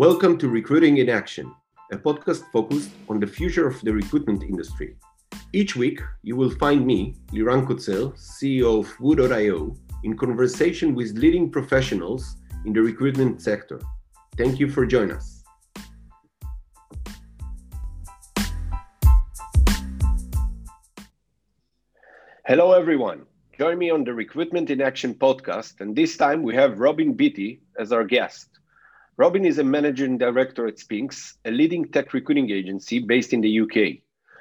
Welcome to Recruiting in Action, a podcast focused on the future of the recruitment industry. Each week, you will find me, Liran Kutzel, CEO of Woo.io, in conversation with leading professionals in the recruitment sector. Thank you for joining us. Hello, everyone. Join me on the Recruitment in Action podcast, and this time we have Robin Beatty as our guest. Robin is a managing director at Spinks, a leading tech recruiting agency based in the UK.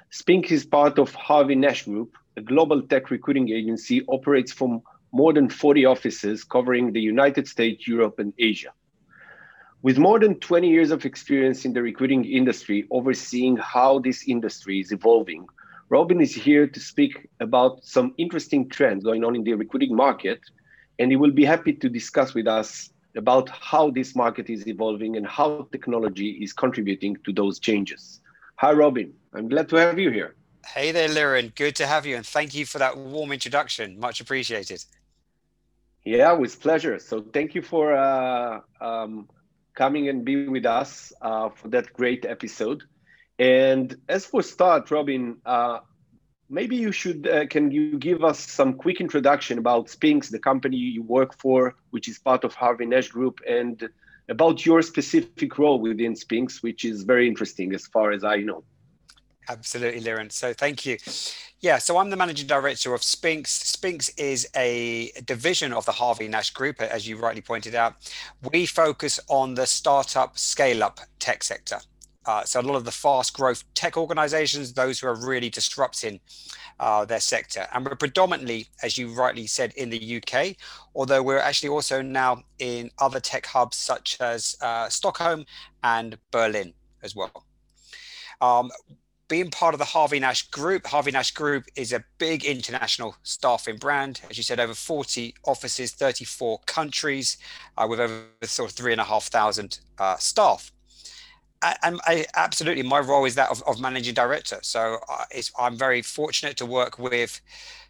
Spinks is part of Harvey Nash Group, a global tech recruiting agency operates from more than 40 offices covering the United States, Europe, and Asia. With more than 20 years of experience in the recruiting industry, overseeing how this industry is evolving, Robin is here to speak about some interesting trends going on in the recruiting market, and he will be happy to discuss with us about how this market is evolving and how technology is contributing to those changes. Hi, Robin. I'm glad to have you here. Hey there, Liran. Good to have you, and thank you for that warm introduction. Much appreciated. Yeah, with pleasure. So thank you for uh, um, coming and being with us uh, for that great episode. And as for start, Robin, uh, maybe you should uh, can you give us some quick introduction about Spinks, the company you work for, which is part of Harvey Nash Group, and about your specific role within Spinks, which is very interesting as far as I know. Absolutely, Liran. So thank you. Yeah, so I'm the managing director of Spinks. Spinks is a division of the Harvey Nash Group, as you rightly pointed out. We focus on the startup scale up tech sector. Uh, so a lot of the fast growth tech organizations, those who are really disrupting uh, their sector. And we're predominantly, as you rightly said, in the UK, although we're actually also now in other tech hubs such as uh, Stockholm and Berlin as well. Um, being part of the Harvey Nash Group, Harvey Nash Group is a big international staffing brand. As you said, over 40 offices, 34 countries, uh, with over sort of three and a half thousand uh, staff and I, absolutely, my role is that of, of managing director. So uh, I'm very fortunate to work with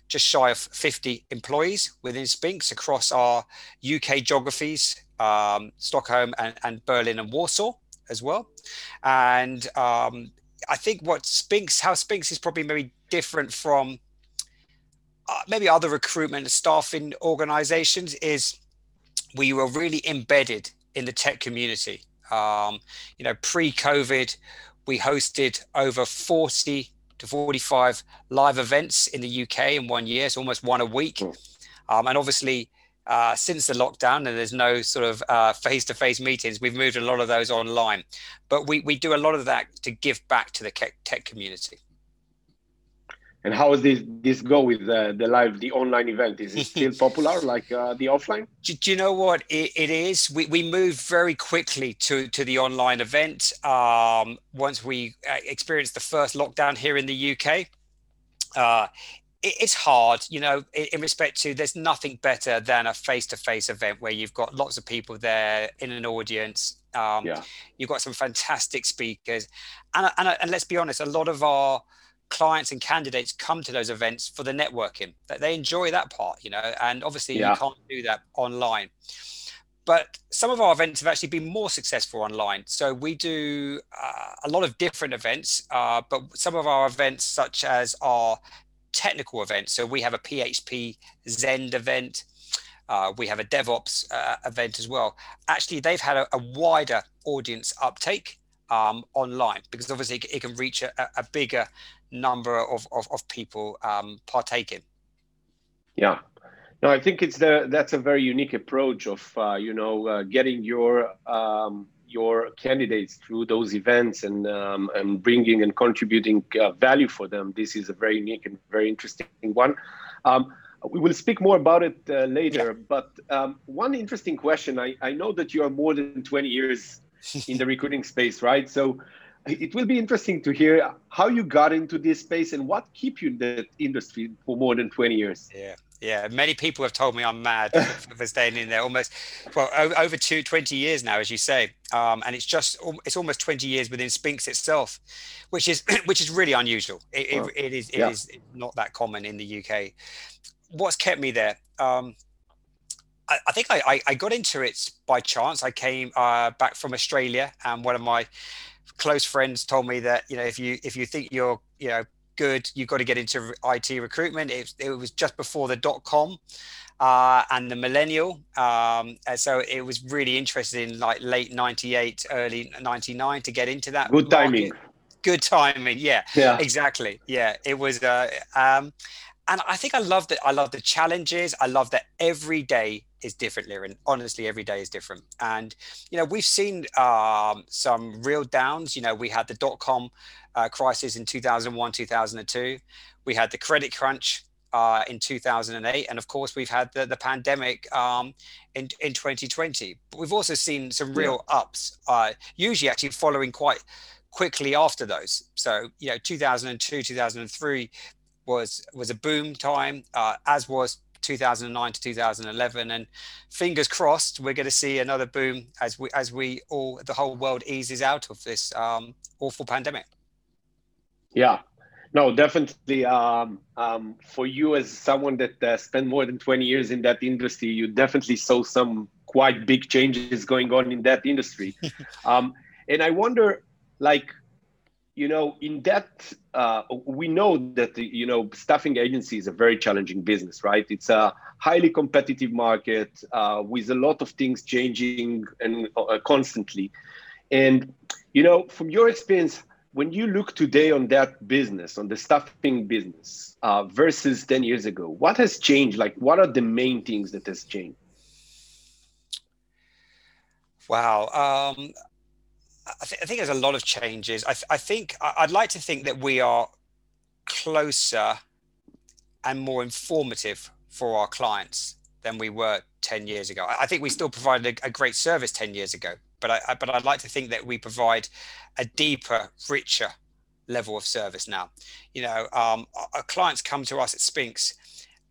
just shy of 50 employees within Spinks across our UK geographies, um, Stockholm and, and, Berlin and Warsaw as well. And um, I think what Spinks, how Spinks is probably maybe different from uh, maybe other recruitment staffing organizations is we were really embedded in the tech community. Um, you know, pre-COVID, we hosted over 40 to 45 live events in the UK in one year, so almost one a week. Hmm. Um, and obviously, uh, since the lockdown and there's no sort of uh, face-to-face meetings, we've moved a lot of those online. But we, we do a lot of that to give back to the tech community. And how does this this go with the, the live, the online event? Is it still popular like uh, the offline? Do, do, you know what it, it is? We, we moved very quickly to, to the online event um, once we uh, experienced the first lockdown here in the UK. Uh, it, it's hard, you know, in, in, respect to there's nothing better than a face to face event where you've got lots of people there in an audience. Um, yeah. You've got some fantastic speakers. And, and, and let's be honest, a lot of our clients and candidates come to those events for the networking that they enjoy that part you know and obviously yeah. you can't do that online. But some of our events have actually been more successful online. So we do uh, a lot of different events uh, but some of our events such as our technical events so we have a php zend event uh, we have a devops uh, event as well. Actually they've had a, a wider audience uptake um, online because obviously it can reach a, a bigger number of, of, of people um, partaking. Yeah. No, I think it's the that's a very unique approach of uh, you know uh, getting your um, your candidates through those events and um, and bringing and contributing uh, value for them. This is a very unique and very interesting one. Um, we will speak more about it uh, later, yeah. but um, one interesting question. I, I know that you are more than 20 years in the recruiting space, right? So it will be interesting to hear how you got into this space and what keep you in the industry for more than 20 years. Yeah. Yeah, many people have told me I'm mad for staying in there almost well over two, 20 years now, as you say, um, and it's just it's almost 20 years within Spinks itself, which is which is really unusual. It, well, it, it is it yeah. is not that common in the UK. What's kept me there? Um, I, I think I, I, got into it by chance. I came uh, back from Australia, and one of my close friends told me that you know if you if you think you're you know good, you've got to get into IT recruitment. It, it was just before the dot com uh, and the millennial. Um, so it was really interested in like late 98, early 99 to get into that. Good market. timing. Good timing. Yeah, yeah, exactly. Yeah, it was. Uh, um, and I think I love that. I love the challenges. I love that every day is different, Liran. Honestly, every day is different. And, you know, we've seen um, some real downs. You know, we had the dot com uh, crisis in 2001, 2002. We had the credit crunch uh, in 2008. And of course, we've had the, the pandemic um, in, in 2020. But we've also seen some real yeah. ups, uh, usually actually following quite quickly after those. So, you know, 2002, 2003 was was a boom time, uh, as was 2009 to 2011 and fingers crossed we're going to see another boom as we as we all the whole world eases out of this um, awful pandemic. Yeah. No definitely um, um, for you as someone that uh, spent more than 20 years in that industry you definitely saw some quite big changes going on in that industry. Um, and i wonder like you know, in that, uh, we know that, you know, staffing agency is a very challenging business, right? It's a highly competitive market uh, with a lot of things changing and uh, constantly. And, you know, from your experience, when you look today on that business, on the staffing business uh, versus 10 years ago, what has changed? Like, what are the main things that has changed? Wow. Um, I, th- I, think there's a lot of changes. I, th- I think I'd like to think that we are closer and more informative for our clients than we were 10 years ago. I, think we still provided a, a, great service 10 years ago, but I, but I'd like to think that we provide a deeper, richer level of service now. You know, um, our clients come to us at Spinks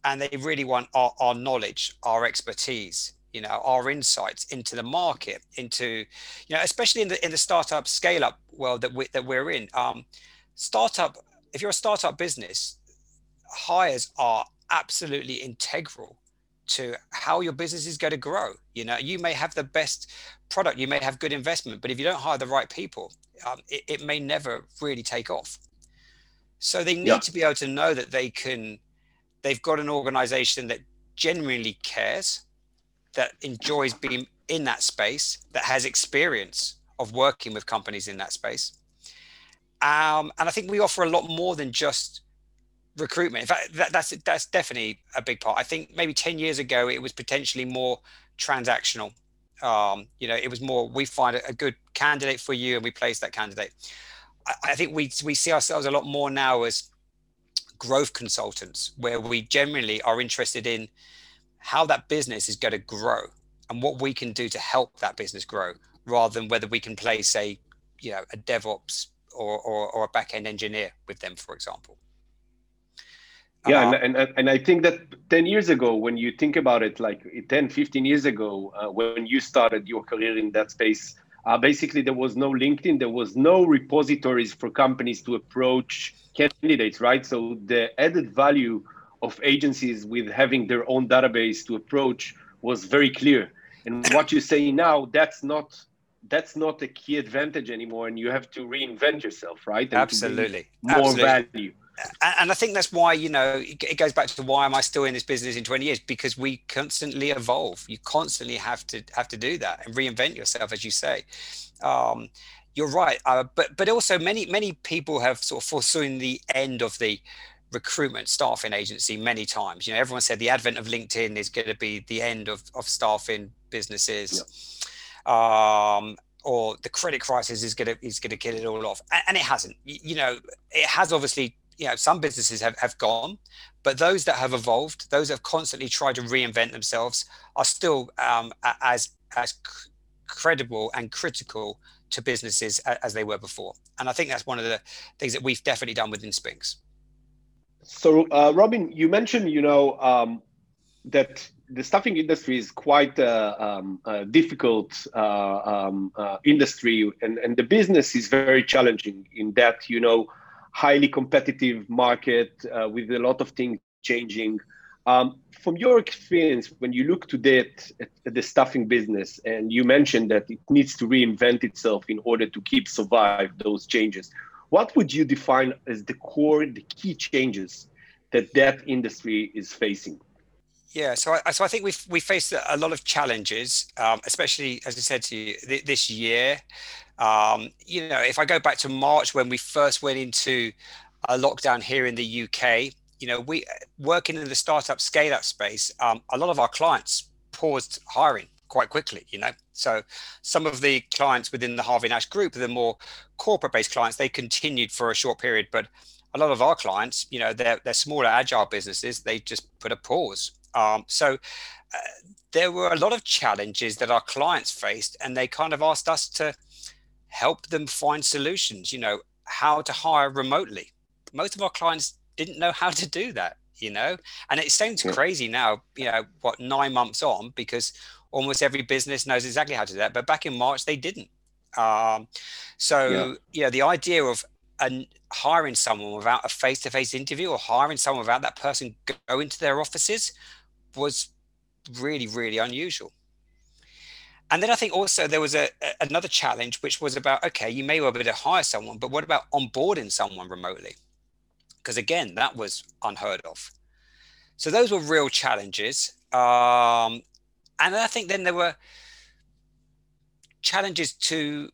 and they really want our, our knowledge, our expertise you know our insights into the market into you know especially in the in the startup scale up world that we that we're in. Um startup if you're a startup business hires are absolutely integral to how your business is going to grow. You know you may have the best product you may have good investment but if you don't hire the right people um, it, it, may never really take off. So they need yeah. to be able to know that they can they've got an organization that genuinely cares that enjoys being in that space, that has experience of working with companies in that space. Um, and I think we offer a lot more than just recruitment. In fact, that, that's that's definitely a big part. I think maybe ten years ago it was potentially more transactional. Um, you know, it was more we find a, good candidate for you and we place that candidate. I, I think we we see ourselves a lot more now as growth consultants, where we generally are interested in how that business is going to grow and what we can do to help that business grow rather than whether we can place a you know a devops or, or, or a back-end engineer with them for example. Yeah and, and, and i think that 10 years ago when you think about it like 10 15 years ago uh, when you started your career in that space uh, basically there was no linkedin there was no repositories for companies to approach candidates right? So the added value of agencies with having their own database to approach was very clear. And what you say now, that's not that's not a key advantage anymore, and you have to reinvent yourself, right? And Absolutely, more Absolutely. value. And I think that's why you know it goes back to why am I still in this business in 20 years? Because we constantly evolve. You constantly have to have to do that and reinvent yourself, as you say. Um, you're right, uh, but but also many many people have sort of foreseen the end of the recruitment staffing agency many times. You know, everyone said the advent of LinkedIn is going to be the end of, of staffing businesses. Um, or the credit crisis is going to is going to kill it all off, and, and it hasn't. You, you, know, it has obviously. You know, some businesses have, have gone, but those that have evolved, those that have constantly tried to reinvent themselves, are still um, as as credible and critical to businesses as they were before. And I think that's one of the things that we've definitely done within Spinks. So, uh, Robin, you mentioned, you know, um, that the staffing industry is quite a, um, a difficult uh, um, uh, industry, and, and the business is very challenging in that, you know, highly competitive market uh, with a lot of things changing. Um, from your experience, when you look today at, at, the staffing business, and you mentioned that it needs to reinvent itself in order to keep survive those changes, what would you define as the core, the key changes that that industry is facing? Yeah, so I, so I think we've we faced a lot of challenges, um, especially as I said to you th- this year. Um, you know, if I go back to March when we first went into a lockdown here in the UK, you know, we working in the startup scale up space, um, a lot of our clients paused hiring quite quickly, you know. So some of the clients within the Harvey Nash group, the more corporate based clients, they continued for a short period, but a lot of our clients, you know, they're, they're smaller agile businesses, they just put a pause. Um, so uh, there were a lot of challenges that our clients faced, and they kind of asked us to help them find solutions, you know, how to hire remotely. Most of our clients didn't know how to do that, you know? And it sounds yeah. crazy now, you know, what, nine months on, because almost every business knows exactly how to do that. But back in March, they didn't. Um, so, yeah. you know, the idea of an, hiring someone without a face to face interview or hiring someone without that person going to their offices was really, really unusual. And then I think also there was a, a, another challenge, which was about okay, you may well be able to hire someone, but what about onboarding someone remotely? because again, that was unheard of. So those were real challenges. Um, and I think then there were challenges to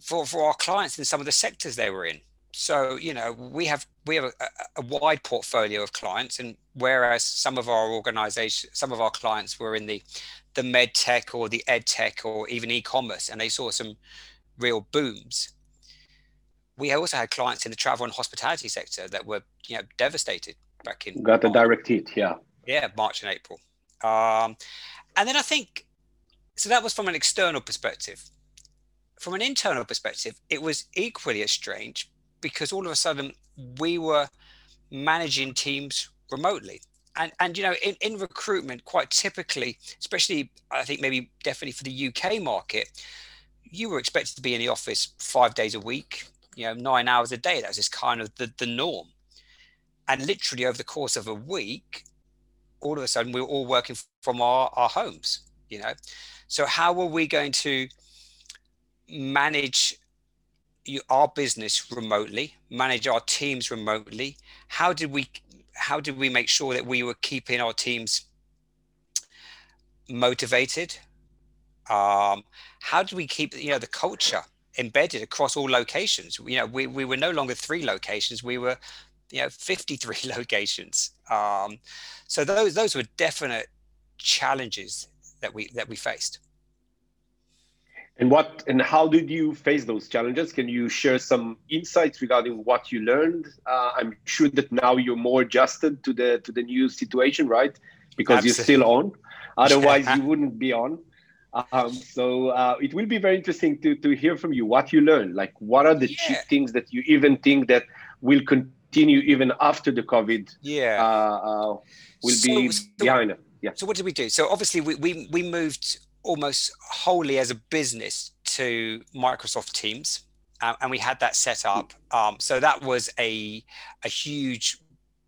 for for our clients in some of the sectors they were in. So you know we have we have a, a wide portfolio of clients, and whereas some of our organisation, some of our clients were in the the med tech or the ed tech or even e-commerce, and they saw some real booms. We also had clients in the travel and hospitality sector that were you know devastated back in got the direct hit yeah. Yeah march and april um, and then i think so that was from an external perspective. From an internal perspective it was equally as strange because all of a sudden we were managing teams remotely. And and you know in, in recruitment quite typically especially i think maybe definitely for the uk market you were expected to be in the office five days a week you know nine hours a day. That was just kind of the, the norm. And literally over the course of a week all of a sudden we were all working from our, our homes you know? So how are we going to manage our business remotely manage our teams remotely? How did we how did we make sure that we were keeping our teams motivated? Um, how do we keep you know the culture embedded across all locations. You know, we, we were no longer three locations, we were, you know, 53 locations. Um, so those those were definite challenges that we that we faced. And what and how did you face those challenges? Can you share some insights regarding what you learned? Uh, I'm sure that now you're more adjusted to the to the new situation, right? Because Absolutely. you're still on. Otherwise, you wouldn't be on. Um, so uh, it will be very interesting to, to hear from you what you learn. Like, what are the yeah. things that you even think that will continue even after the COVID? Yeah, uh, uh, will so, be so, behind us. Yeah. So what did we do? So obviously we we we moved almost wholly as a business to Microsoft Teams, uh, and we had that set up. Um, so that was a a huge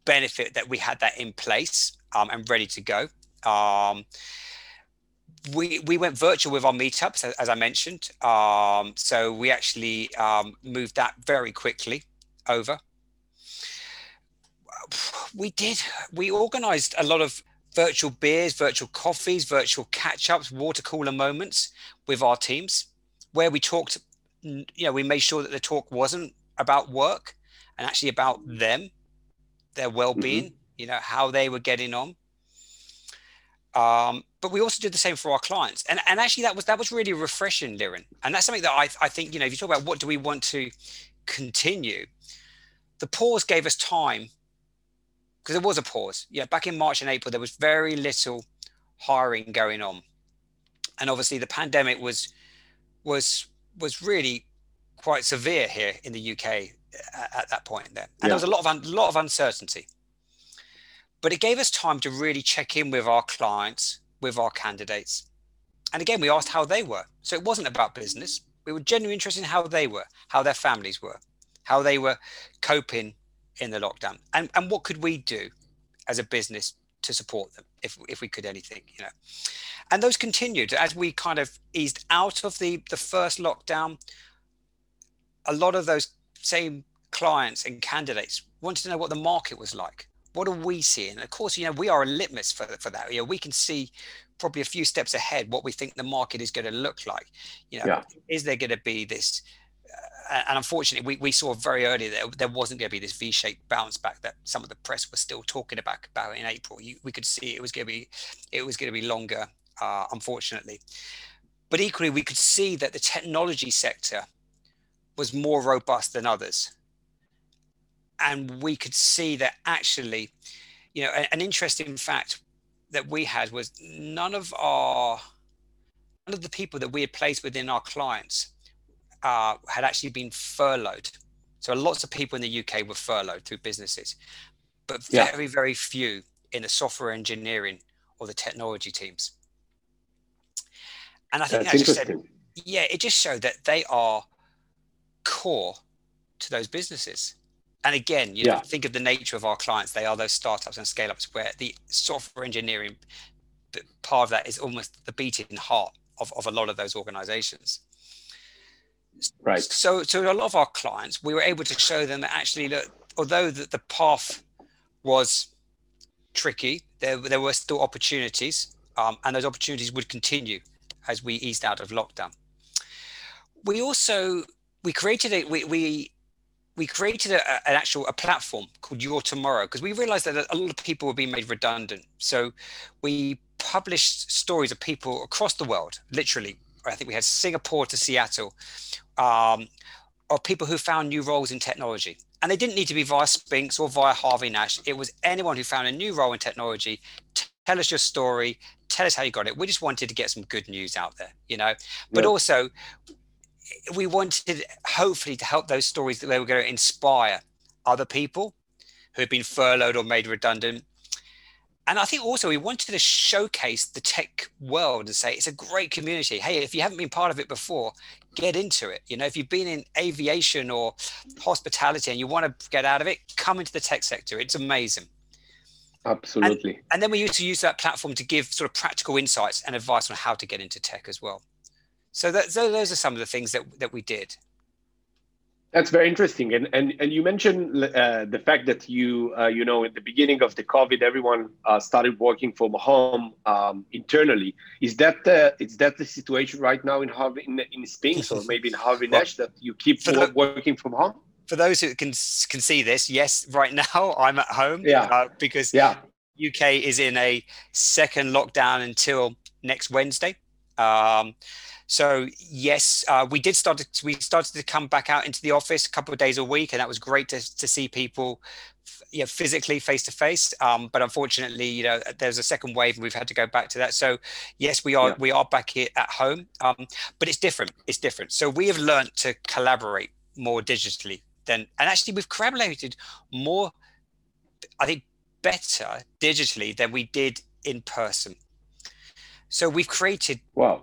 benefit that we had that in place um, and ready to go. Um, we we went virtual with our meetups as, as I mentioned. Um, so we actually um, moved that very quickly over. We did. We organised a lot of virtual beers, virtual coffees, virtual catch-ups, water cooler moments with our teams, where we talked. You know, we made sure that the talk wasn't about work and actually about them, their well-being. Mm-hmm. You know, how they were getting on. Um, but we also did the same for our clients. And, and actually that was that was really refreshing, Liran. And that's something that I, I think, you know, if you talk about what do we want to continue, the pause gave us time because there was a pause. Yeah, back in March and April, there was very little hiring going on. And obviously the pandemic was was was really quite severe here in the UK at, at that point there. And yeah. there was a lot of un, lot of uncertainty but it gave us time to really check in with our clients, with our candidates. And again, we asked how they were. So it wasn't about business. We were genuinely interested in how they were, how their families were, how they were coping in the lockdown, and, and what could we do? as a business to support them if, if we could anything you know and those continued as we kind of eased out of the the first lockdown a lot of those same clients and candidates wanted to know what the market was like what are we seeing? of course, you know, we are a litmus for, for that. You know, we can see probably a few steps ahead what we think the market is going to look like. You know, yeah. is there going to be this? And unfortunately, we, we saw very early that there wasn't going to be this V-shaped bounce back that some of the press was still talking about about in April. You, we could see it was going to be it was going to be longer, uh, unfortunately. But equally, we could see that the technology sector was more robust than others and we could see that actually, you know, an interesting fact that we had was none of our none of the people that we had placed within our clients uh, had actually been furloughed. So lots of people in the UK were furloughed through businesses, but very, yeah. very few in the software engineering or the technology teams. And I think That's that just said, yeah, it just showed that they are core to those businesses and again, you yeah. know, think of the nature of our clients. They are those startups and scale ups where the software engineering part of that is almost the beating heart of, of a lot of those organizations. Right. So, so a lot of our clients, we were able to show them that actually, look, although the, the path was tricky, there, there were still opportunities, um, and those opportunities would continue as we eased out of lockdown. We also we created a we, we we created a, an actual a platform called Your Tomorrow because we realized that a lot of people were being made redundant. So we published stories of people across the world, literally. I think we had Singapore to Seattle, um, of people who found new roles in technology. And they didn't need to be via Spinks or via Harvey Nash. It was anyone who found a new role in technology. Tell us your story. Tell us how you got it. We just wanted to get some good news out there, you know. But yeah. also, we wanted hopefully to help those stories that they were going to inspire other people who had been furloughed or made redundant. And I think also we wanted to showcase the tech world and say it's a great community. Hey, if you haven't been part of it before, get into it. You know, if you've been in aviation or hospitality and you want to get out of it, come into the tech sector. It's amazing. Absolutely. And, and then we used to use that platform to give sort of practical insights and advice on how to get into tech as well. So that, so those are some of the things that, that we did. That's very interesting, and and and you mentioned uh, the fact that you uh, you know in the beginning of the COVID, everyone uh, started working from home um, internally. Is that the is that the situation right now in Harvey in, in Spinks or maybe in Harvey Nash that you keep the, working from home? For those who can can see this, yes, right now I'm at home. Yeah, uh, because yeah. UK is in a second lockdown until next Wednesday. Um, so yes, uh, we did start. To, we started to come back out into the office a couple of days a week, and that was great to, to see people, you know, physically face to face. Um, but unfortunately, you know, there's a second wave, and we've had to go back to that. So yes, we are yeah. we are back here at home, um, but it's different. It's different. So we have learned to collaborate more digitally than, and actually we've collaborated more. I think better digitally than we did in person. So we've created wow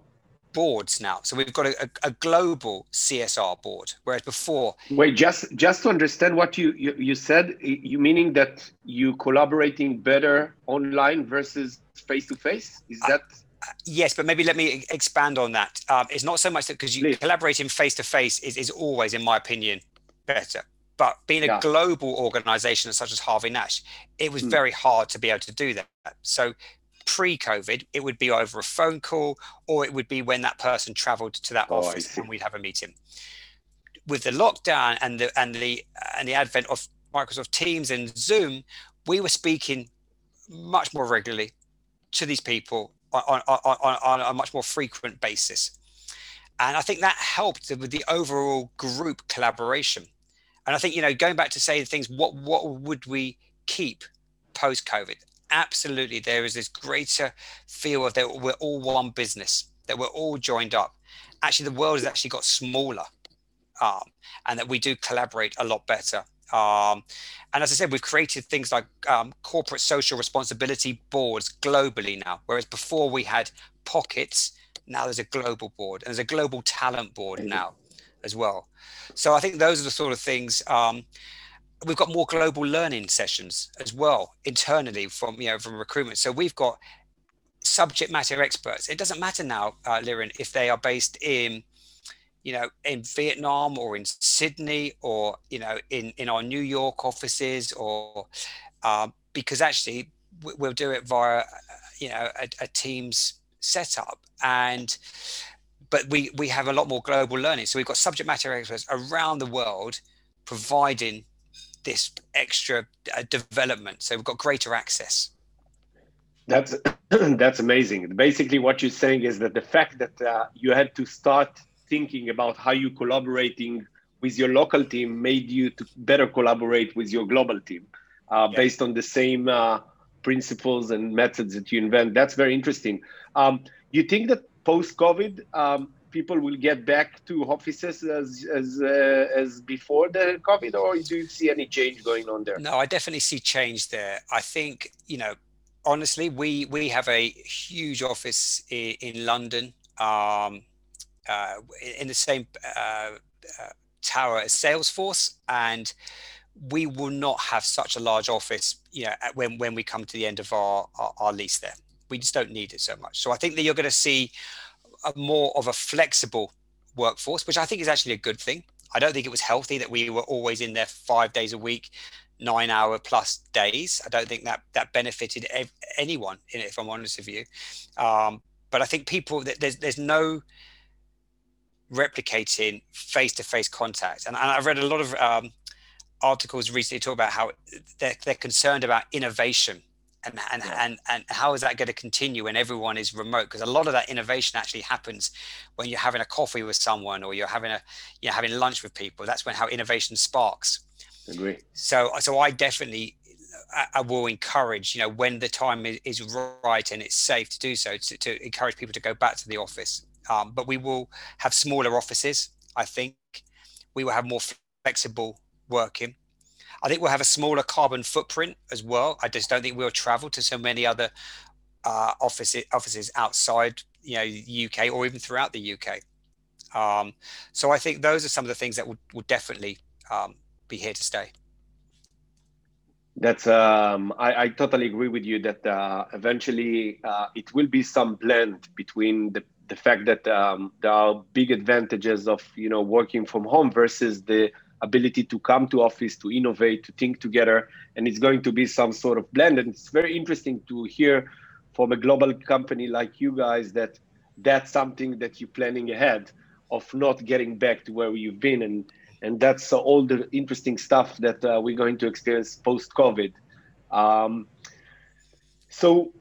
boards now. So we've got a, a, global CSR board, whereas before. Wait, just just to understand what you, you you said, you meaning that you collaborating better online versus face to face? Is that? Uh, yes, but maybe let me expand on that. Um, it's not so much that because you Please. collaborating face to face is is always, in my opinion, better. But being a yeah. global organization such as Harvey Nash, it was mm. very hard to be able to do that. So pre-COVID, it would be over a phone call, or it would be when that person travelled to that oh, office and we'd have a meeting. With the lockdown and the and the and the advent of Microsoft Teams and Zoom, we were speaking much more regularly to these people on, on, on, on a much more frequent basis. And I think that helped with the overall group collaboration. And I think, you know, going back to say things, what what would we keep post COVID? Absolutely there is this greater feel of that we're all one business, that we're all joined up. Actually, the world has actually got smaller, um, and that we do collaborate a lot better. Um, and as I said, we've created things like um, corporate social responsibility boards globally now, whereas before we had pockets. Now there's a global board, and there's a global talent board now as well. So I think those are the sort of things. Um, we've got more global learning sessions as well internally from you know from recruitment. So we've got subject matter experts. It doesn't matter now, uh, if they are based in you know in Vietnam or in Sydney or you know in in our New York offices or uh, because actually we'll do it via you know a, a Teams setup and but we we have a lot more global learning so we've got subject matter experts around the world providing this extra uh, development so we've got greater access that's that's amazing basically what you're saying is that the fact that uh, you had to start thinking about how you collaborating with your local team made you to better collaborate with your global team uh, yeah. based on the same uh, principles and methods that you invent. That's very interesting. Um, you think that post COVID, um, people will get back to offices as as uh, as before the COVID, or do you see any change going on there? No, I definitely see change there. I think you know, honestly, we we have a huge office in, in London, um, uh, in the same uh, uh tower as Salesforce, and we will not have such a large office, you know, when when we come to the end of our, our, our lease there. We just don't need it so much. So I think that you're going to see a more of a flexible workforce, which I think is actually a good thing. I don't think it was healthy that we were always in there five days a week, nine hour plus days. I don't think that that benefited ev- anyone if I'm honest with you. Um, but I think people there's there's no replicating face to face contact, and, and I've read a lot of um, articles recently talk about how they're, they're concerned about innovation and and, yeah. and and how is that going to continue when everyone is remote? Because a lot of that innovation actually happens when you're having a coffee with someone or you're having a you know having lunch with people. That's when how innovation sparks. Agree. So so i definitely I, I will encourage you know when the time is, is, right and it's safe to do so to, to encourage people to go back to the office. Um, but we will have smaller offices i think. We will have more flexible working. I think we'll have a smaller carbon footprint as well. I just don't think we'll travel to so many other uh, offices offices outside, you know, UK or even throughout the UK. Um, so I think those are some of the things that will definitely um, be here to stay. That's um, I, I, totally agree with you that uh, eventually uh, it will be some blend between the, the fact that um, there are big advantages of you know working from home versus the ability to come to office, to innovate, to think together, and it's going to be some sort of blend. And it's very interesting to hear from a global company like you guys that that's something that you're planning ahead of not getting back to where you've been, and and that's all the interesting stuff that uh, we're going to experience post COVID. Um, so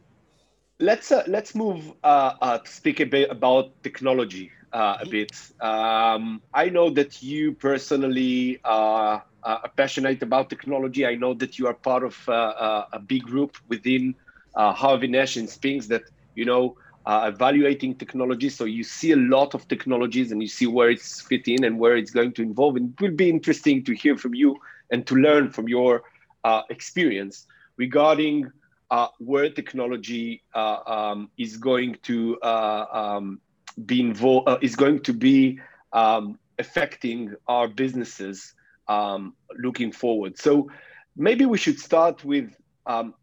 let's uh, let's move uh, uh, to speak a bit about technology uh, a bit. Um, I know that you personally are, are, passionate about technology. I know that you are part of uh, uh a big group within uh, Harvey Nash and Spinks that you know uh, evaluating technology. So you see a lot of technologies and you see where it's fit in and where it's going to involve. And it will be interesting to hear from you and to learn from your uh, experience regarding uh, where technology uh, um, is going to um, be involved uh, is going to be um, affecting our businesses um, looking forward. So maybe we should start with, um,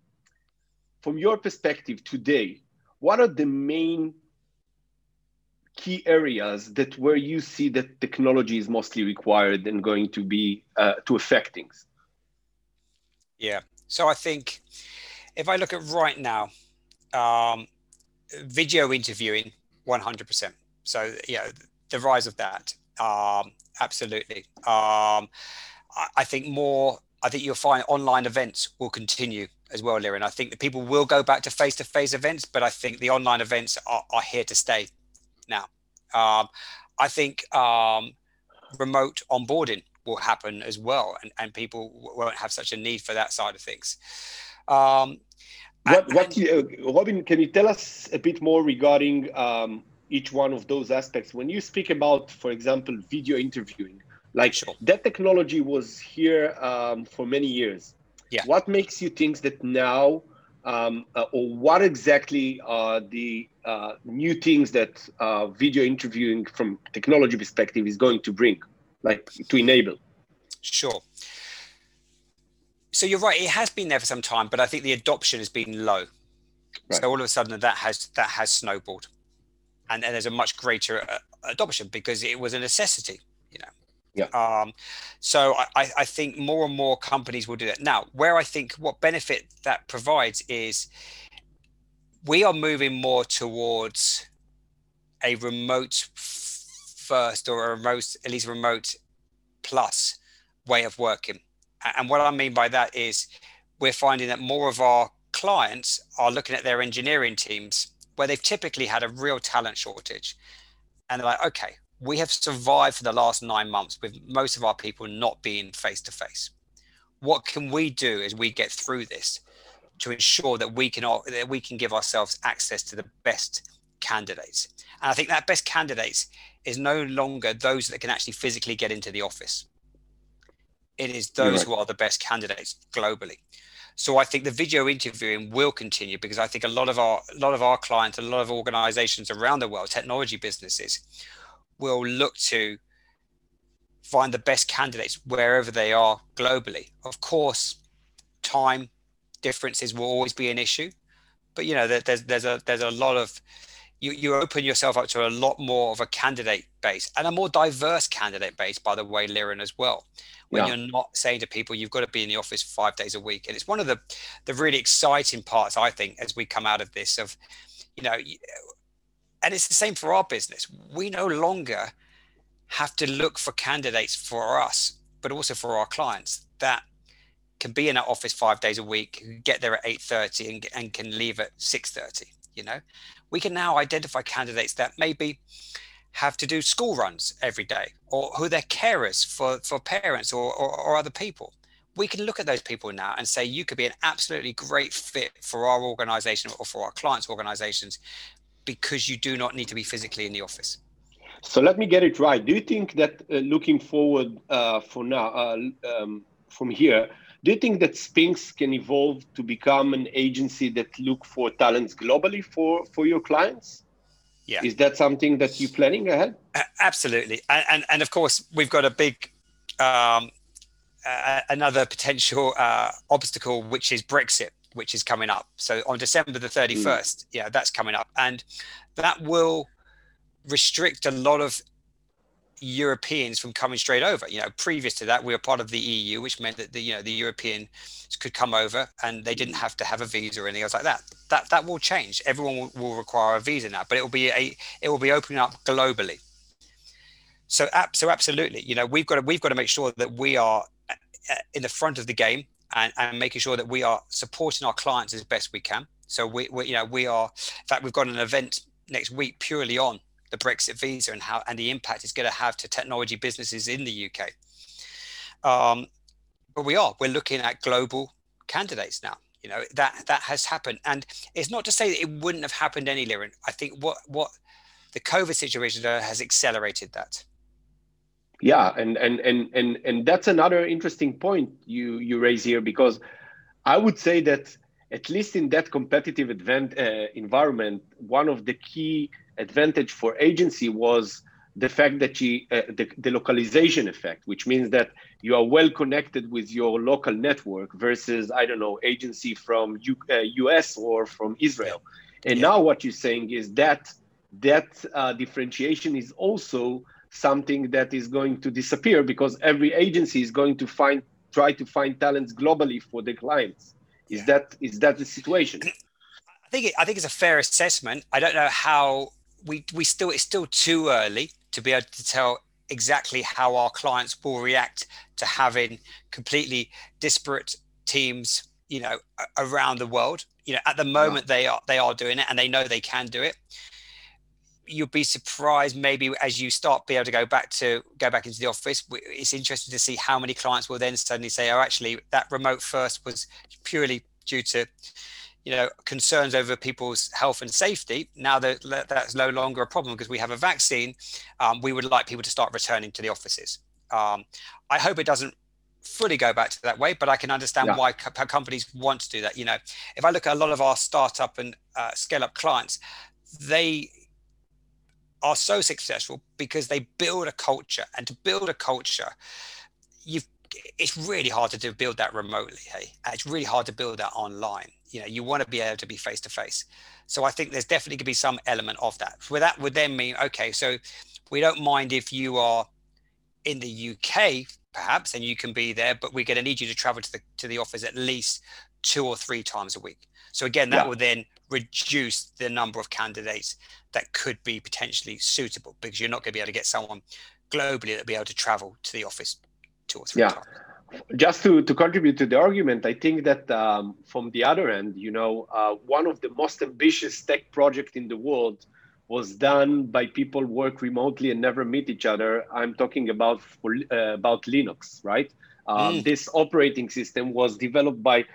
from your perspective today, what are the main key areas that where you see that technology is mostly required and going to be uh, to affect things? Yeah. So I think if I look at right now, um, video interviewing 100%. So, yeah, the rise of that. Um, absolutely. Um, I, I, think more, I think you'll find online events will continue as well, Liran. I think that people will go back to face to face events, but I think the online events are, are here to stay now. Um, I think um, remote onboarding will happen as well, and, and people won't have such a need for that side of things. Um, what, what you, uh, Robin, can you tell us a bit more regarding um, each one of those aspects? When you speak about, for example, video interviewing, like sure. that technology was here um, for many years. Yeah. What makes you think that now, um, uh, or what exactly are the uh, new things that uh, video interviewing from technology perspective is going to bring, like to enable? Sure. So you're right. It has been there for some time, but I think the adoption has been low. Right. So all of a sudden that has that has snowballed, and, and there's a much greater uh, adoption because it was a necessity. You know. Yeah. Um, so I, I think more and more companies will do that. Now, where I think what benefit that provides is we are moving more towards a remote first or a remote, at least remote plus way of working. And what I mean by that is we're finding that more of our clients are looking at their engineering teams where they've typically had a real talent shortage. And they're like, okay, we have survived for the last nine months with most of our people not being face to face. What can we do as we get through this to ensure that we can that we can give ourselves access to the best candidates? And I think that best candidates is no longer those that can actually physically get into the office. It is those right. who are the best candidates globally. So I think the video interviewing will continue because I think a lot of our a lot of our clients, a lot of organizations around the world, technology businesses, will look to find the best candidates wherever they are globally. Of course, time differences will always be an issue, but you know there's there's a there's a lot of you you open yourself up to a lot more of a candidate base and a more diverse candidate base, by the way, Liran as well. When yeah. you're not saying to people you've got to be in the office five days a week, and it's one of the the really exciting parts I think as we come out of this of you know and it's the same for our business. We no longer have to look for candidates for us, but also for our clients that can be in our office five days a week, get there at 8.30 and, and can leave at 6.30, you know? We can now identify candidates that maybe have to do school runs every day or who they're carers for, for parents or, or, or other people. We can look at those people now and say, you could be an absolutely great fit for our organization or for our clients' organizations because you do not need to be physically in the office. So let me get it right. Do you think that uh, looking forward uh, for now, uh, um, from here, do you think that Spinks can evolve to become an agency that look for talents globally for for your clients? Yeah. Is that something that you're planning ahead? absolutely, and, and, and of course we've got a big um, another potential uh, obstacle, which is Brexit which is coming up. So on December the 31st, mm. yeah, that's coming up. And that will restrict a lot of Europeans from coming straight over. You know, previous to that, we were part of the EU, which meant that the you know the Europeans could come over and they didn't have to have a visa or anything else like that. That that will change. Everyone will, will require a visa now, but it will be a it will be opening up globally. So so absolutely, you know, we've got to we've got to make sure that we are uh, in the front of the game and, and making sure that we are supporting our clients as best we can. So we, we, you know, we are. In fact, we've got an event next week purely on the Brexit visa and how and the impact it's going to have to technology businesses in the UK. Um, but we are. We're looking at global candidates now. You know that that has happened, and it's not to say that it wouldn't have happened any, Liran. I think what what the COVID situation has accelerated that yeah and and and and and that's another interesting point you you raise here because i would say that at least in that competitive event, uh, environment one of the key advantage for agency was the fact that you, uh, the, the localization effect which means that you are well connected with your local network versus i don't know agency from U, uh, us or from israel and yeah. now what you're saying is that that uh, differentiation is also something that is going to disappear because every agency is going to find try to find talents globally for their clients. Is yeah. that is that the situation? I think it, I think it's a fair assessment. I don't know how we we still it's still too early to be able to tell exactly how our clients will react to having completely disparate teams you know around the world. You know at the moment they are they are doing it and they know they can do it. You'll be surprised maybe as you start be able to go back to go back into the office it's interesting to see how many clients will then suddenly say oh actually that remote first was purely due to you know concerns over people's health and safety now that that's no longer a problem because we have a vaccine um, we would like people to start returning to the offices um, i hope it doesn't fully go back to that way but i can understand yeah. why co- companies want to do that you know if i look at a lot of our startup and uh, scale up clients they are so successful because they build a culture and to build a culture you've it's really hard to do, build that remotely. Hey, it's really hard to build that online. You know, you want to be able to be face to face. So I think there's definitely going to be some element of that. Where that would then mean, okay, so we don't mind if you are in the UK, perhaps, and you can be there, but we're going to need you to travel to the to the office at least two or three times a week. So again, that yeah. would then reduce the number of candidates that could be potentially suitable because you're not going to be able to get someone globally that will be able to travel to the office two or three yeah. times just to, to contribute to the argument, I think that um, from the other end, you know, uh, one of the most ambitious tech projects in the world was done by people work remotely and never meet each other. I'm talking about for, uh, about Linux, right? Um, mm. This operating system was developed by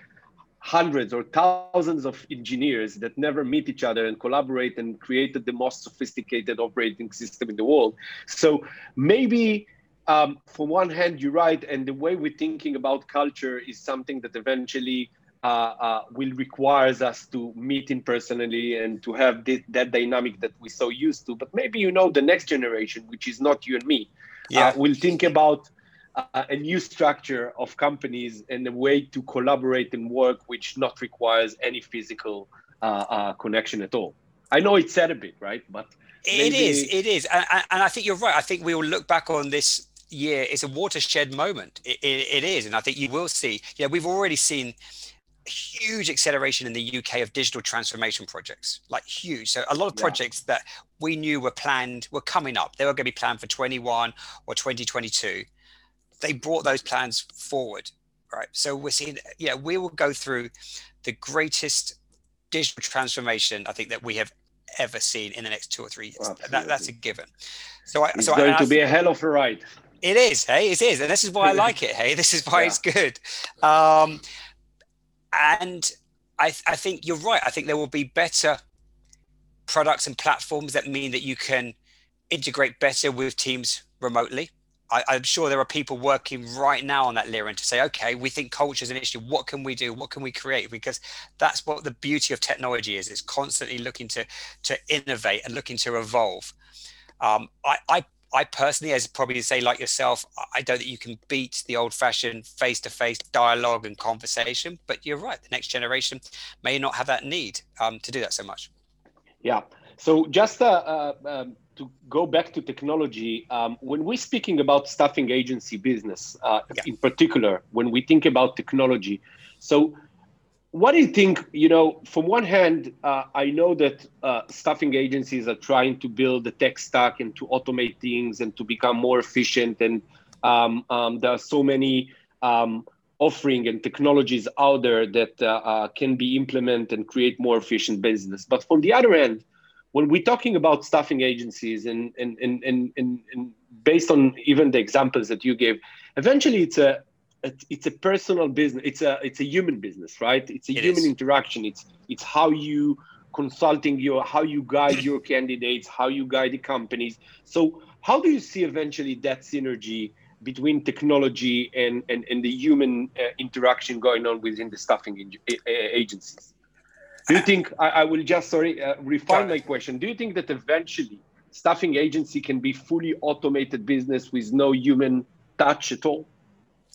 hundreds or thousands of engineers that never meet each other and collaborate and created the most sophisticated operating system in the world. So maybe um, from one hand, you're right, and the way we're thinking about culture is something that eventually uh, uh, will requires us to meet in personally and to have this, that dynamic that we're so used to. But maybe you know the next generation, which is not you and me, uh, yeah. uh, will think about uh, a new structure of companies and a way to collaborate and work, which not requires any physical uh, connection at all. I know it's said a bit, right? But maybe... it is, it is, and, and I think you're right. I think we will look back on this year it's a watershed moment. It, it, it is and i think you will see yeah we've already seen huge acceleration in the uk of digital transformation projects like huge. So a lot of projects yeah. that we knew were planned were coming up. They were going to be planned for 21 or 2022 they brought those plans forward right? So we're seeing yeah we will go through the greatest digital transformation i think that we have ever seen in the next two or three years. That, that's a given. So I, it's so going I, to be a hell of a ride it is, hey, it is, and this is why I like it. Hey, this is why yeah. it's good. Um, and I, I think you're right. I think there will be better products and platforms that mean that you can integrate better with teams remotely. I, am sure there are people working right now on that Liran to say, okay, we think culture is an issue. What can we do? What can we create? Because that's what the beauty of technology is. It's constantly looking to to innovate and looking to evolve. Um, I, I I personally, as probably say like yourself, I don't think you can beat the old-fashioned face-to-face dialogue and conversation. But you're right; the next generation may not have that need um, to do that so much. Yeah. So just uh, uh, um, to go back to technology, um, when we're speaking about staffing agency business, uh, yeah. in particular, when we think about technology, so what do you think? You know, from one hand, uh, I know that uh, staffing agencies are trying to build the tech stack and to automate things and to become more efficient. And um, um, there are so many um, offering and technologies out there that uh, uh can be implemented and create more efficient business. But from the other end, when we're talking about staffing agencies and, and, and, and, and, and based on even the examples that you gave, eventually it's a it's a personal business. It's a it's a human business right? It's a it human is. interaction. It's it's how you consulting your how you guide your candidates how you guide the companies. So how do you see eventually that synergy between technology and and, and the human uh, interaction going on within the staffing agencies? Do you think i, I will just sorry uh, refine my question. Do you think that eventually staffing agency can be fully automated business with no human touch at all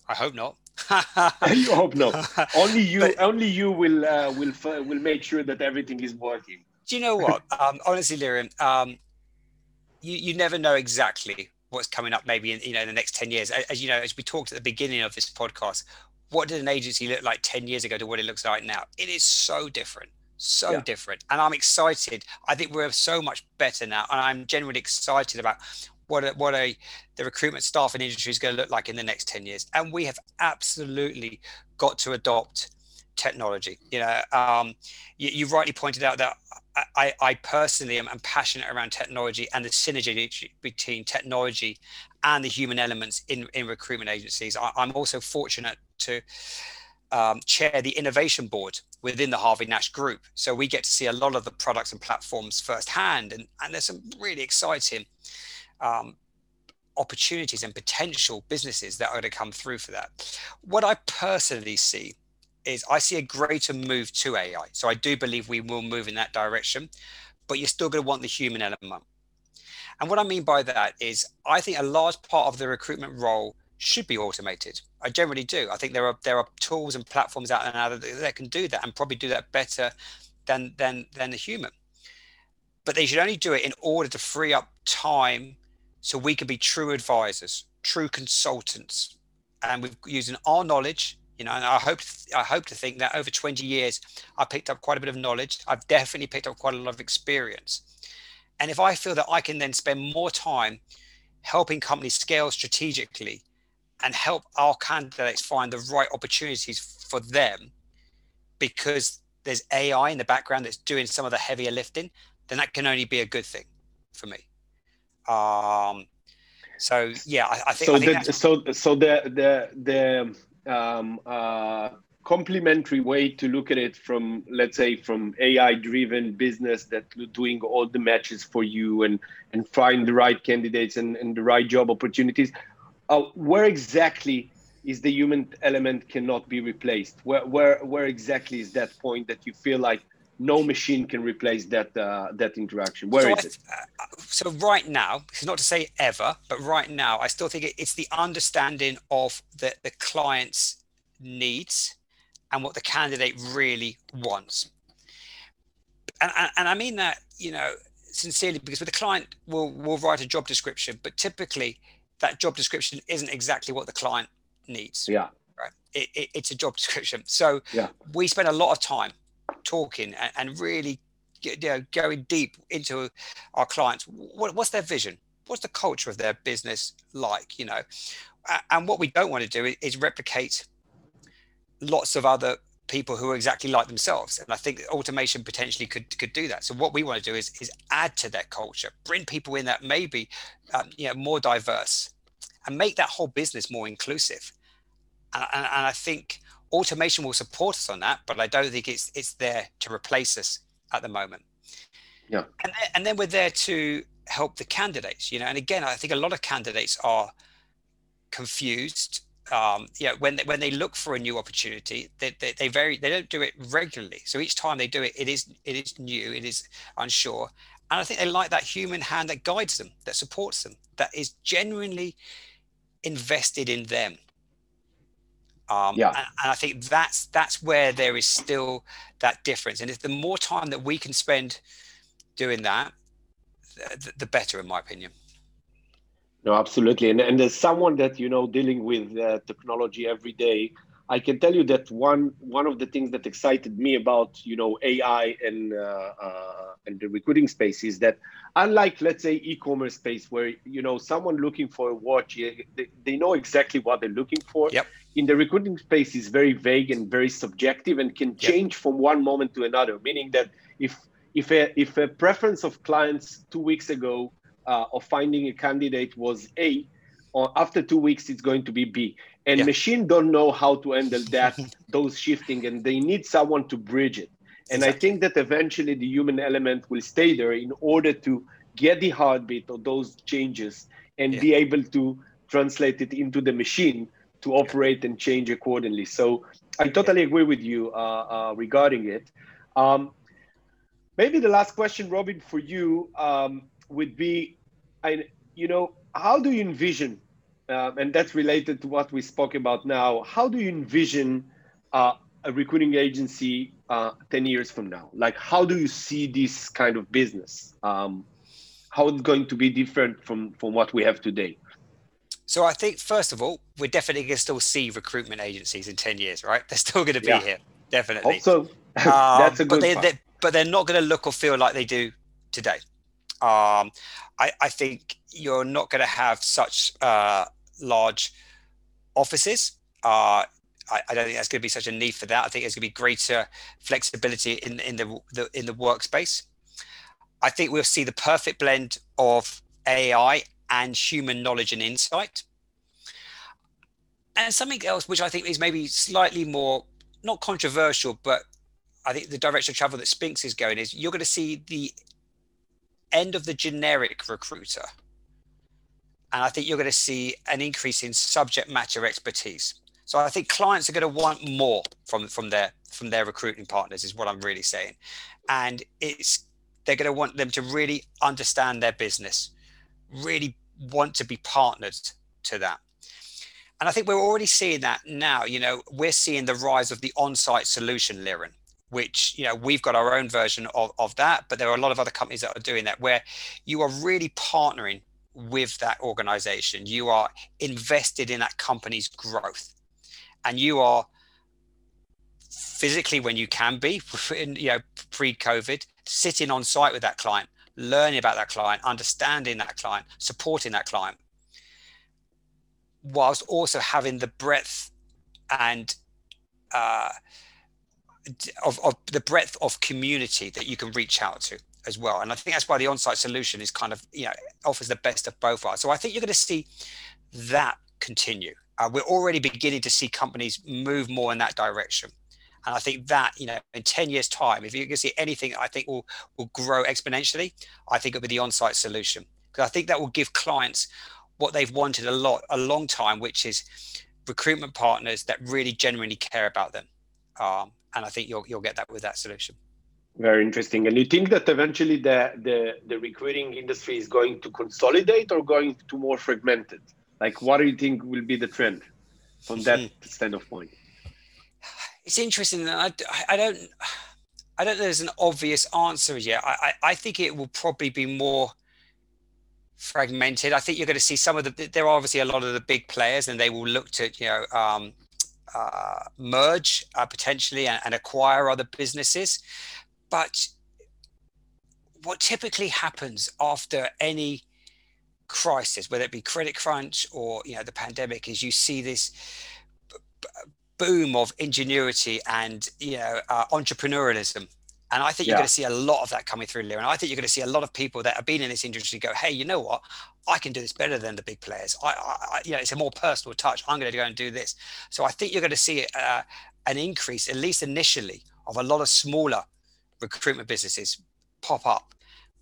I hope not. you hope not. Only you, but, only you will uh, will will make sure that everything is working. Do you know what? um, honestly, Liran, um, you you never know exactly what's coming up. Maybe in you know in the next ten years. As, as you know, as we talked at the beginning of this podcast, what did an agency look like ten years ago to what it looks like now? It is so different so yeah. different and i'm excited i think we're so much better now and i'm genuinely excited about what a, what a the recruitment staff and industry is going to look like in the next 10 years and we have absolutely got to adopt technology you know um, you, you, rightly pointed out that I, I personally am, am, passionate around technology and the synergy between technology and the human elements in, in recruitment agencies I, am also fortunate to um, chair the innovation board within the Harvey Nash group. So we get to see a lot of the products and platforms firsthand. And, and there's some really exciting um, opportunities and potential businesses that are going to come through for that. What I personally see is I see a greater move to AI. So I do believe we will move in that direction, but you're still going to want the human element. And what I mean by that is I think a large part of the recruitment role should be automated. I generally do. I think there are there are tools and platforms out there now that, that can do that and probably do that better than than than the human. But they should only do it in order to free up time so we can be true advisors, true consultants, and we're using our knowledge. You know, and I hope I hope to think that over 20 years, I picked up quite a bit of knowledge. I've definitely picked up quite a lot of experience. And if I feel that I can then spend more time helping companies scale strategically and help our candidates find the right opportunities for them because there's AI in the background that's doing some of the heavier lifting, then that can only be a good thing for me. Um, so yeah, I, I think. So I think the so so the the the um, uh, complementary way to look at it from let's say from AI driven business that doing all the matches for you and and find the right candidates and, and the right job opportunities uh, where exactly is the human element cannot be replaced? Where, where, where exactly is that point that you feel like no machine can replace that uh, that interaction? Where so is it? Uh, so right now, it's not to say ever, but right now, I still think it, it's the understanding of the, the client's needs and what the candidate really wants. And, and, and I mean that, you know, sincerely, because with the client, will will write a job description, but typically that job description isn't exactly what the client needs. Yeah. Right. It, it, it's a job description. So yeah. we spend a lot of time talking and, and really you know, going deep into our clients. What, what's their vision? What's the culture of their business like? You know, and what we don't want to do is replicate lots of other people who are exactly like themselves. And I think automation potentially could could do that. So what we want to do is is add to their culture, bring people in that maybe um, you know more diverse, and make that whole business more inclusive. And, and, and I think automation will support us on that, but I don't think it's it's there to replace us at the moment. Yeah. And then, and then we're there to help the candidates, you know. And again, I think a lot of candidates are confused um, yeah, when they, when they look for a new opportunity, they, they, they very they don't do it regularly. So each time they do it, it is it is new, it is unsure, and I think they like that human hand that guides them, that supports them, that is genuinely invested in them. Um, yeah. and, and I think that's that's where there is still that difference. And if the more time that we can spend doing that, the, the better, in my opinion. No, absolutely. And, and as someone that, you know, dealing with uh, technology every day, I can tell you that one one of the things that excited me about you know AI and uh, uh, and the recruiting space is that unlike let's say e-commerce space where you know someone looking for a watch they, they know exactly what they're looking for. Yep. In the recruiting space is very vague and very subjective and can change yep. from one moment to another. Meaning that if if a if a preference of clients two weeks ago uh, of finding a candidate was A, or after two weeks it's going to be B. And yeah. machine don't know how to handle that those shifting, and they need someone to bridge it. And exactly. I think that eventually the human element will stay there in order to get the heartbeat of those changes and yeah. be able to translate it into the machine to operate and change accordingly. So I totally agree with you uh, uh, regarding it. Um, maybe the last question, Robin, for you um, would be I, you know, how do you envision, uh, and that's related to what we spoke about now, how do you envision uh, a recruiting agency uh, 10 years from now? Like, how do you see this kind of business? Um, how it's going to be different from, from what we have today? So I think, first of all, we're definitely going to still see recruitment agencies in 10 years, right? They're still going to be yeah. here, definitely. Also, that's a um, good but, they, they, but they're not going to look or feel like they do today. Um, I, I, think you're not going to have such uh, large offices. Uh, I, I, don't think that's going to be such a need for that. I think there's going to be greater flexibility in in the, the in the workspace. I think we'll see the perfect blend of AI and human knowledge and insight. And something else, which I think is maybe slightly more not controversial, but I think the direction of travel that Spinks is going is you're going to see the end of the generic recruiter. And I think you're going to see an increase in subject matter expertise. So I think clients are going to want more from from their from their recruiting partners is what I'm really saying. And it's they're going to want them to really understand their business, really want to be partnered to that. And I think we're already seeing that now. You know, we're seeing the rise of the on-site solution, Liran, which you know we've got our own version of, of that, but there are a lot of other companies that are doing that, where you are really partnering with that organization. You are invested in that company's growth, and you are physically when you can be, you know, pre-COVID, sitting on site with that client, learning about that client, understanding that client, supporting that client, whilst also having the breadth and uh, of, of the breadth of community that you can reach out to as well. And I think that's why the on-site solution is kind of, you know, offers the best of both worlds. So I think you're going to see that continue. Uh, we're already beginning to see companies move more in that direction. And I think that, you know, in 10 years time, if you can see anything I think will, will grow exponentially, I think it'll be the on-site solution. Because I think that will give clients what they've wanted a lot, a long time, which is recruitment partners that really genuinely care about them. Um, and I think you'll, you'll get that with that solution. Very interesting. And you think that eventually the, the, the recruiting industry is going to consolidate or going to more fragmented? Like, what do you think will be the trend from that hmm. standpoint? point? it's interesting. I, I don't I don't know there's an obvious answer yet. I, I, I think it will probably be more fragmented. I think you're going to see some of the there are obviously a lot of the big players and they will look to you know um, uh, merge uh, potentially and, and acquire other businesses. But what typically happens after any crisis, whether it be credit crunch or you know the pandemic, is you see this boom of ingenuity and you know uh, entrepreneurialism and I think you're going to see a lot of that coming through. And I think you're going to see a lot of people that have been in this industry go, "Hey, you know what? I can do this better than the big players. I, I you know, it's a more personal touch. I'm going to go and do this." So I think you're going to see uh, an increase, at least initially, of a lot of smaller recruitment businesses pop up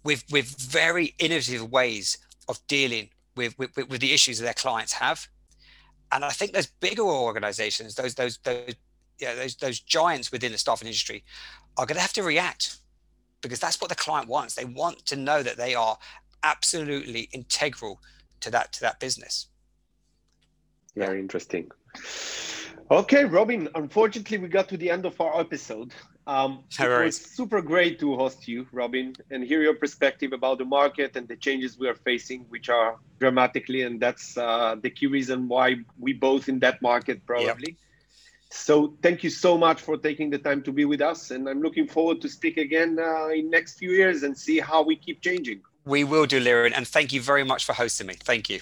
with with very innovative ways of dealing with with, with the issues that their clients have and I think those bigger organizations, those those those yeah, those those giants within the staffing industry are going to have to react because that's what the client wants. They want to know that they are absolutely integral to that to that business. Very interesting. Okay, Robin. Unfortunately, we got to the end of our episode. Um, it was super great to host you, Robin, and hear your perspective about the market and the changes we are facing, which are dramatically, and that's uh, the key reason why we both in that market probably. Yep. So thank you so much for taking the time to be with us, and I'm looking forward to speak again uh, in next few years and see how we keep changing. We will do, Liran, and thank you very much for hosting me. Thank you.